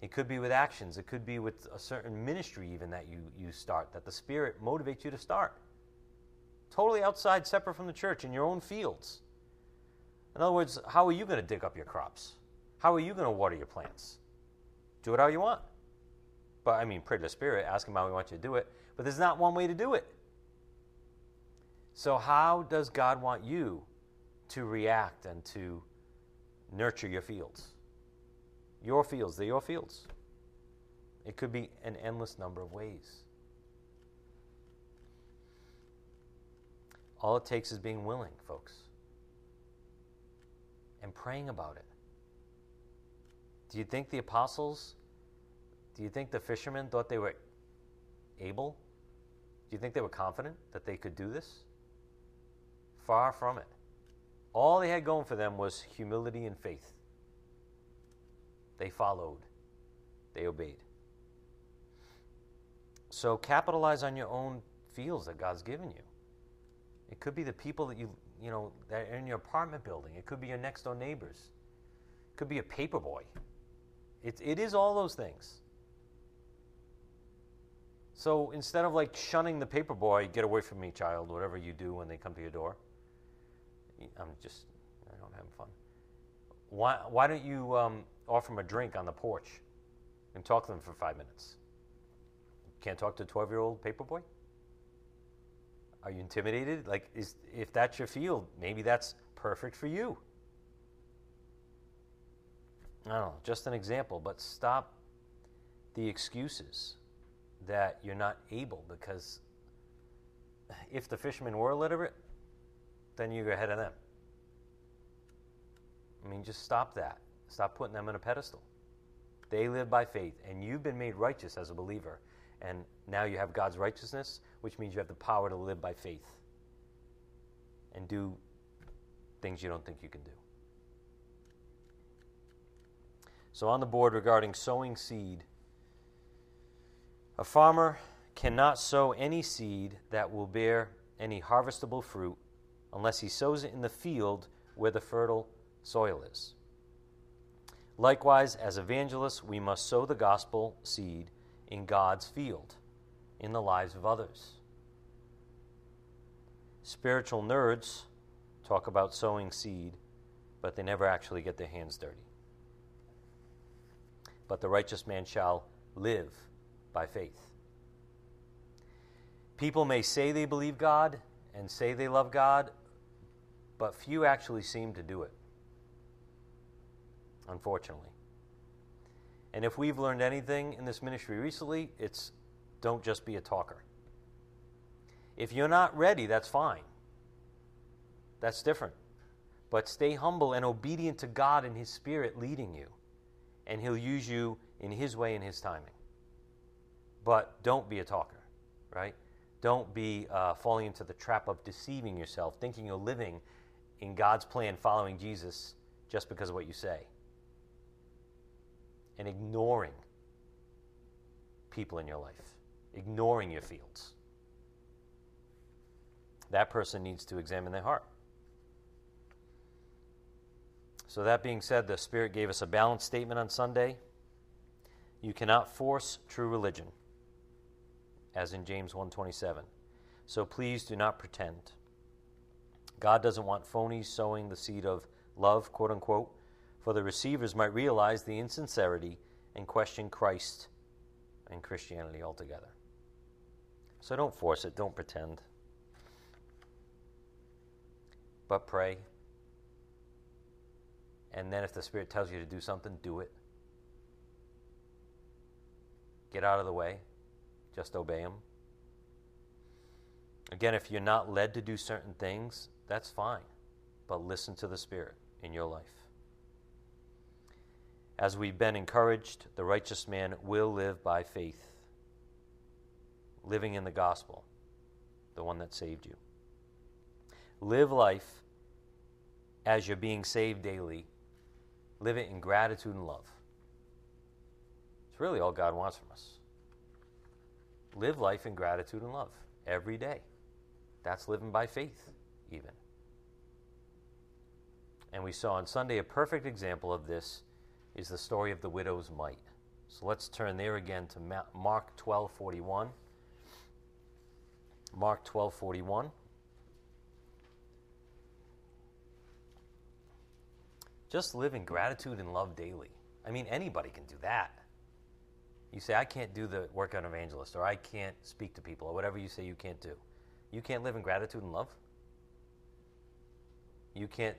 It could be with actions. It could be with a certain ministry, even that you, you start, that the Spirit motivates you to start. Totally outside, separate from the church, in your own fields. In other words, how are you going to dig up your crops? How are you going to water your plants? Do it how you want. But I mean, pray to the Spirit, ask Him how He wants you to do it. But there's not one way to do it. So, how does God want you to react and to nurture your fields? Your fields, they're your fields. It could be an endless number of ways. All it takes is being willing, folks, and praying about it. Do you think the apostles, do you think the fishermen thought they were able? Do you think they were confident that they could do this? Far from it. All they had going for them was humility and faith. They followed, they obeyed. So capitalize on your own fields that God's given you. It could be the people that you, you know, that are in your apartment building. It could be your next door neighbors. It could be a paper boy. It, it is all those things. So instead of like shunning the paper boy, get away from me, child, whatever you do when they come to your door. I'm just, I don't have fun. Why, why don't you um, offer them a drink on the porch and talk to them for five minutes? Can't talk to a 12 year old paper boy? Are you intimidated? Like, is, if that's your field, maybe that's perfect for you. I don't know, just an example, but stop the excuses that you're not able because if the fishermen were illiterate, then you go ahead of them. I mean, just stop that. Stop putting them on a pedestal. They live by faith, and you've been made righteous as a believer. And now you have God's righteousness, which means you have the power to live by faith and do things you don't think you can do. So, on the board regarding sowing seed, a farmer cannot sow any seed that will bear any harvestable fruit unless he sows it in the field where the fertile soil is. Likewise, as evangelists, we must sow the gospel seed in God's field, in the lives of others. Spiritual nerds talk about sowing seed, but they never actually get their hands dirty. But the righteous man shall live by faith. People may say they believe God and say they love God, but few actually seem to do it, unfortunately. And if we've learned anything in this ministry recently, it's don't just be a talker. If you're not ready, that's fine. That's different. But stay humble and obedient to God and His Spirit leading you, and He'll use you in His way and His timing. But don't be a talker, right? Don't be uh, falling into the trap of deceiving yourself, thinking you're living in God's plan, following Jesus just because of what you say, and ignoring people in your life, ignoring your fields. That person needs to examine their heart. So, that being said, the Spirit gave us a balanced statement on Sunday. You cannot force true religion as in James 1:27. So please do not pretend. God doesn't want phonies sowing the seed of love, quote unquote, for the receivers might realize the insincerity and question Christ and Christianity altogether. So don't force it, don't pretend. But pray. And then if the Spirit tells you to do something, do it. Get out of the way. Just obey Him. Again, if you're not led to do certain things, that's fine. But listen to the Spirit in your life. As we've been encouraged, the righteous man will live by faith, living in the gospel, the one that saved you. Live life as you're being saved daily. Live it in gratitude and love. It's really all God wants from us. Live life in gratitude and love every day. That's living by faith, even. And we saw on Sunday a perfect example of this is the story of the widow's mite. So let's turn there again to Mark 12:41. Mark 12:41. Just live in gratitude and love daily. I mean, anybody can do that. You say, I can't do the work of an evangelist, or I can't speak to people, or whatever you say you can't do. You can't live in gratitude and love? You can't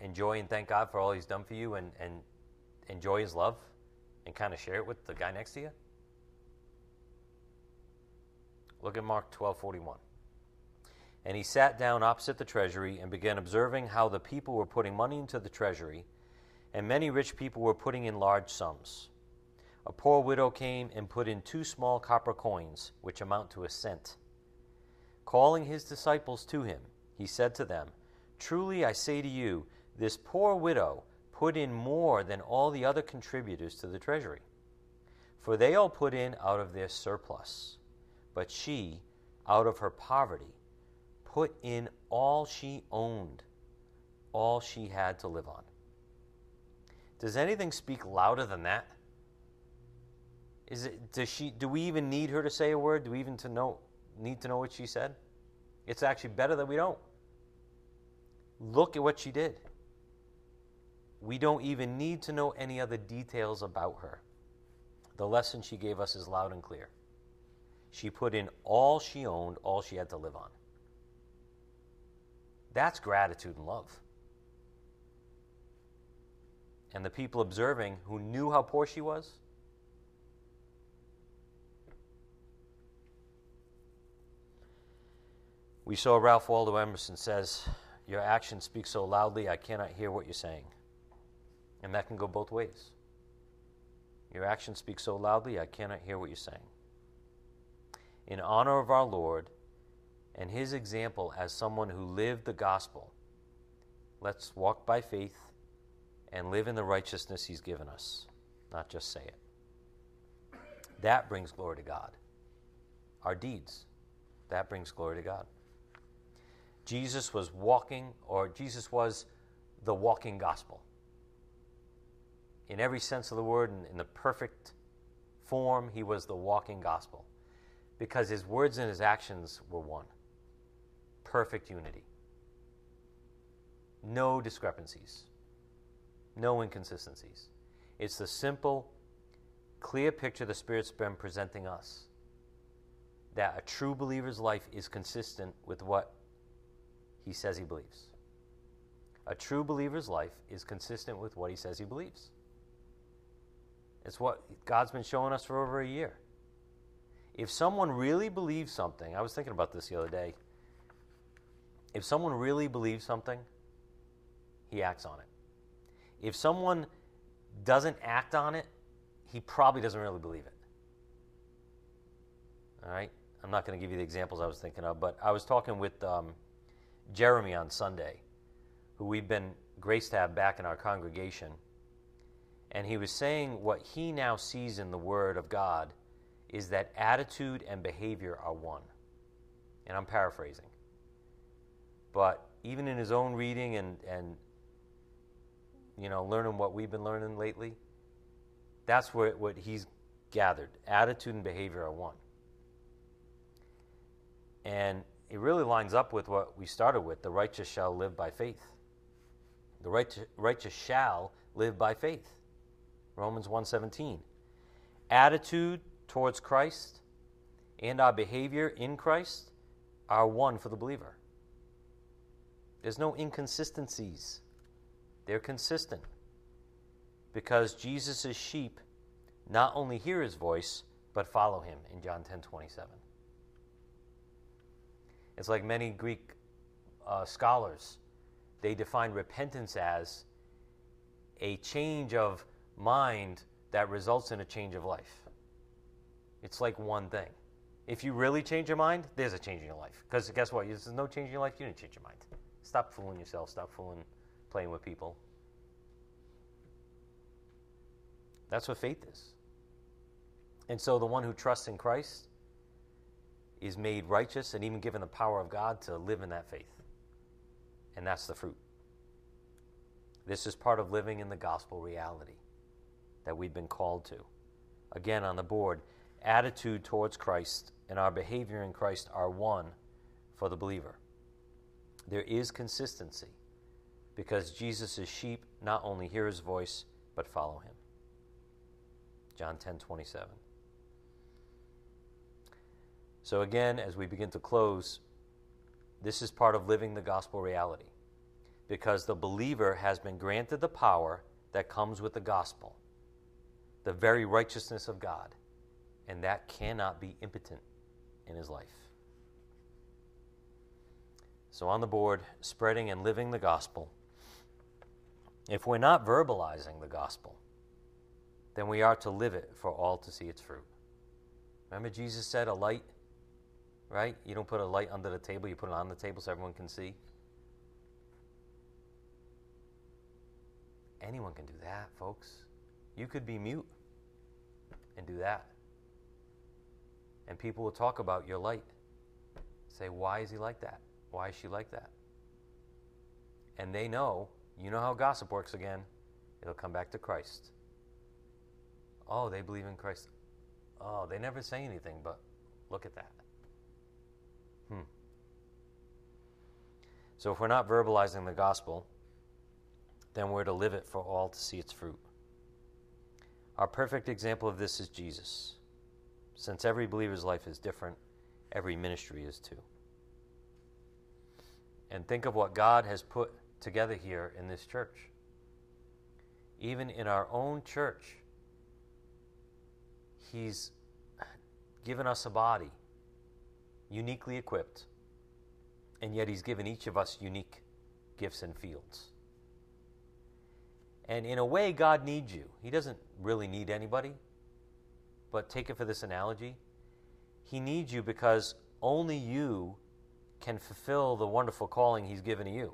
enjoy and thank God for all He's done for you and, and enjoy His love and kind of share it with the guy next to you? Look at Mark 12 41. And he sat down opposite the treasury and began observing how the people were putting money into the treasury, and many rich people were putting in large sums. A poor widow came and put in two small copper coins, which amount to a cent. Calling his disciples to him, he said to them, Truly I say to you, this poor widow put in more than all the other contributors to the treasury. For they all put in out of their surplus, but she, out of her poverty, put in all she owned, all she had to live on. Does anything speak louder than that? Is it does she do we even need her to say a word? Do we even to know need to know what she said? It's actually better that we don't. Look at what she did. We don't even need to know any other details about her. The lesson she gave us is loud and clear. She put in all she owned, all she had to live on. That's gratitude and love. And the people observing who knew how poor she was, we saw Ralph Waldo Emerson says, Your actions speak so loudly, I cannot hear what you're saying. And that can go both ways. Your actions speak so loudly, I cannot hear what you're saying. In honor of our Lord, and his example as someone who lived the gospel. Let's walk by faith and live in the righteousness he's given us, not just say it. That brings glory to God. Our deeds, that brings glory to God. Jesus was walking, or Jesus was the walking gospel. In every sense of the word, in, in the perfect form, he was the walking gospel because his words and his actions were one perfect unity. No discrepancies, no inconsistencies. It's the simple, clear picture the Spirit's been presenting us that a true believer's life is consistent with what he says he believes. A true believer's life is consistent with what he says he believes. It's what God's been showing us for over a year. If someone really believes something, I was thinking about this the other day if someone really believes something, he acts on it. If someone doesn't act on it, he probably doesn't really believe it. All right? I'm not going to give you the examples I was thinking of, but I was talking with um, Jeremy on Sunday, who we've been graced to have back in our congregation. And he was saying what he now sees in the Word of God is that attitude and behavior are one. And I'm paraphrasing. But even in his own reading and, and you know, learning what we've been learning lately, that's what, what he's gathered. Attitude and behavior are one. And it really lines up with what we started with the righteous shall live by faith. The righteous, righteous shall live by faith. Romans 1:17. Attitude towards Christ and our behavior in Christ are one for the believer. There's no inconsistencies. They're consistent. Because Jesus' sheep not only hear his voice, but follow him in John 10 27. It's like many Greek uh, scholars, they define repentance as a change of mind that results in a change of life. It's like one thing. If you really change your mind, there's a change in your life. Because guess what? There's no change in your life, you didn't change your mind. Stop fooling yourself, stop fooling, playing with people. That's what faith is. And so the one who trusts in Christ is made righteous and even given the power of God to live in that faith. And that's the fruit. This is part of living in the gospel reality that we've been called to. Again, on the board, attitude towards Christ and our behavior in Christ are one for the believer. There is consistency because Jesus' sheep not only hear his voice, but follow him. John 10 27. So, again, as we begin to close, this is part of living the gospel reality because the believer has been granted the power that comes with the gospel, the very righteousness of God, and that cannot be impotent in his life. So, on the board, spreading and living the gospel. If we're not verbalizing the gospel, then we are to live it for all to see its fruit. Remember, Jesus said, A light right? You don't put a light under the table, you put it on the table so everyone can see. Anyone can do that, folks. You could be mute and do that. And people will talk about your light. Say, why is he like that? Why is she like that? And they know, you know how gossip works again. It'll come back to Christ. Oh, they believe in Christ. Oh, they never say anything, but look at that. Hmm. So if we're not verbalizing the gospel, then we're to live it for all to see its fruit. Our perfect example of this is Jesus. Since every believer's life is different, every ministry is too. And think of what God has put together here in this church. Even in our own church, He's given us a body uniquely equipped, and yet He's given each of us unique gifts and fields. And in a way, God needs you. He doesn't really need anybody, but take it for this analogy. He needs you because only you can fulfill the wonderful calling He's given to you.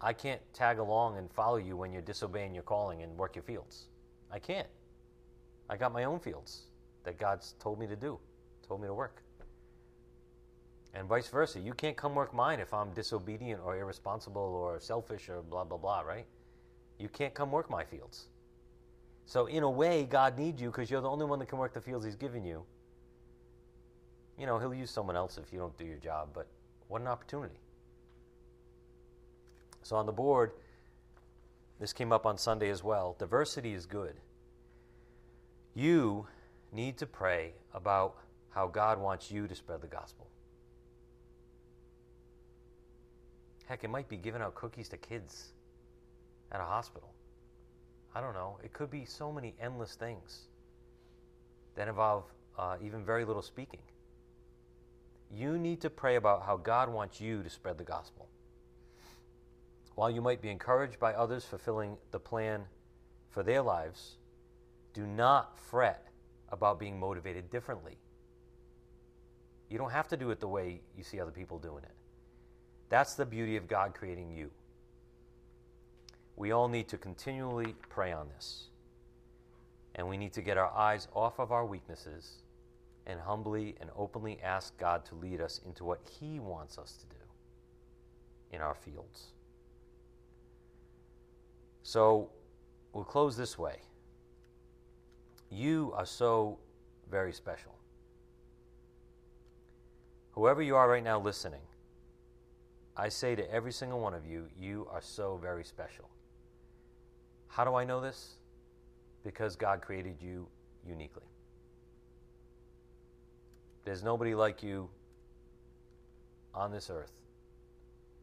I can't tag along and follow you when you're disobeying your calling and work your fields. I can't. I got my own fields that God's told me to do, told me to work. And vice versa. You can't come work mine if I'm disobedient or irresponsible or selfish or blah, blah, blah, right? You can't come work my fields. So, in a way, God needs you because you're the only one that can work the fields He's given you. You know, He'll use someone else if you don't do your job, but what an opportunity. So, on the board, this came up on Sunday as well. Diversity is good. You need to pray about how God wants you to spread the gospel. Heck, it might be giving out cookies to kids at a hospital. I don't know. It could be so many endless things that involve uh, even very little speaking. You need to pray about how God wants you to spread the gospel. While you might be encouraged by others fulfilling the plan for their lives, do not fret about being motivated differently. You don't have to do it the way you see other people doing it. That's the beauty of God creating you. We all need to continually pray on this. And we need to get our eyes off of our weaknesses and humbly and openly ask God to lead us into what He wants us to do in our fields. So we'll close this way. You are so very special. Whoever you are right now listening, I say to every single one of you, you are so very special. How do I know this? Because God created you uniquely. There's nobody like you on this earth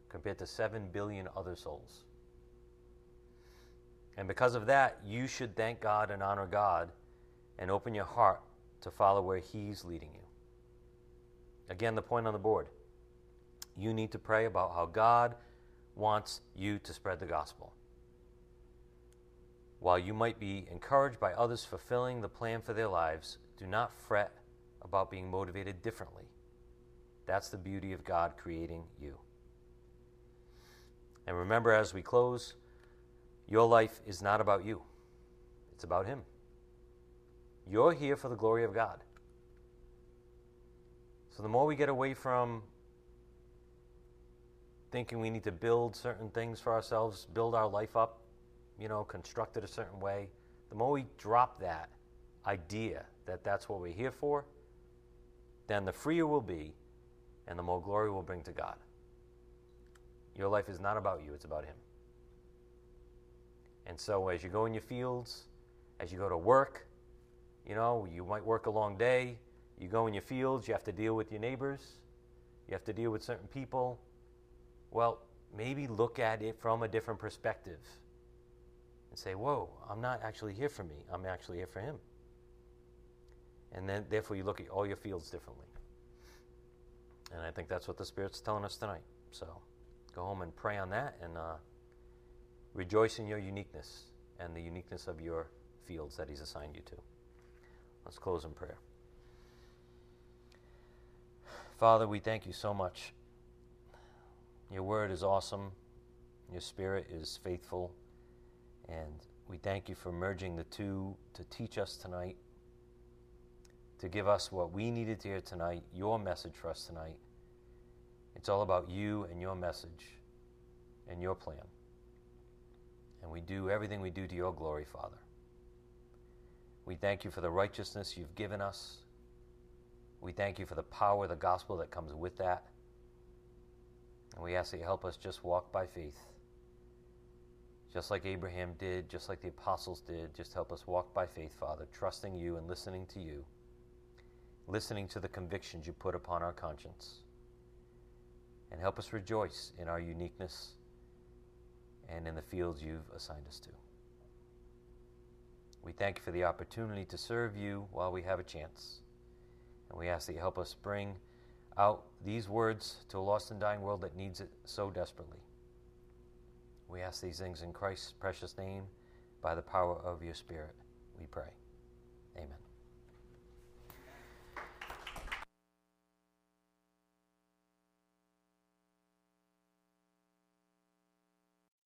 compared to 7 billion other souls. And because of that, you should thank God and honor God and open your heart to follow where He's leading you. Again, the point on the board you need to pray about how God wants you to spread the gospel. While you might be encouraged by others fulfilling the plan for their lives, do not fret about being motivated differently. That's the beauty of God creating you. And remember, as we close, your life is not about you, it's about Him. You're here for the glory of God. So the more we get away from thinking we need to build certain things for ourselves, build our life up, you know, construct it a certain way, the more we drop that idea that that's what we're here for, then the freer we'll be and the more glory we'll bring to God. Your life is not about you, it's about Him. And so as you go in your fields, as you go to work, you know, you might work a long day, you go in your fields, you have to deal with your neighbors, you have to deal with certain people. Well, maybe look at it from a different perspective and say, Whoa, I'm not actually here for me, I'm actually here for Him. And then, therefore, you look at all your fields differently. And I think that's what the Spirit's telling us tonight. So go home and pray on that and uh, rejoice in your uniqueness and the uniqueness of your fields that He's assigned you to. Let's close in prayer. Father, we thank you so much. Your word is awesome. Your spirit is faithful. And we thank you for merging the two to teach us tonight, to give us what we needed to hear tonight, your message for us tonight. It's all about you and your message and your plan. And we do everything we do to your glory, Father. We thank you for the righteousness you've given us. We thank you for the power of the gospel that comes with that. And we ask that you help us just walk by faith. Just like Abraham did, just like the apostles did, just help us walk by faith, Father, trusting you and listening to you, listening to the convictions you put upon our conscience. And help us rejoice in our uniqueness and in the fields you've assigned us to. We thank you for the opportunity to serve you while we have a chance. And we ask that you help us bring out these words to a lost and dying world that needs it so desperately. We ask these things in Christ's precious name by the power of your Spirit, we pray. Amen.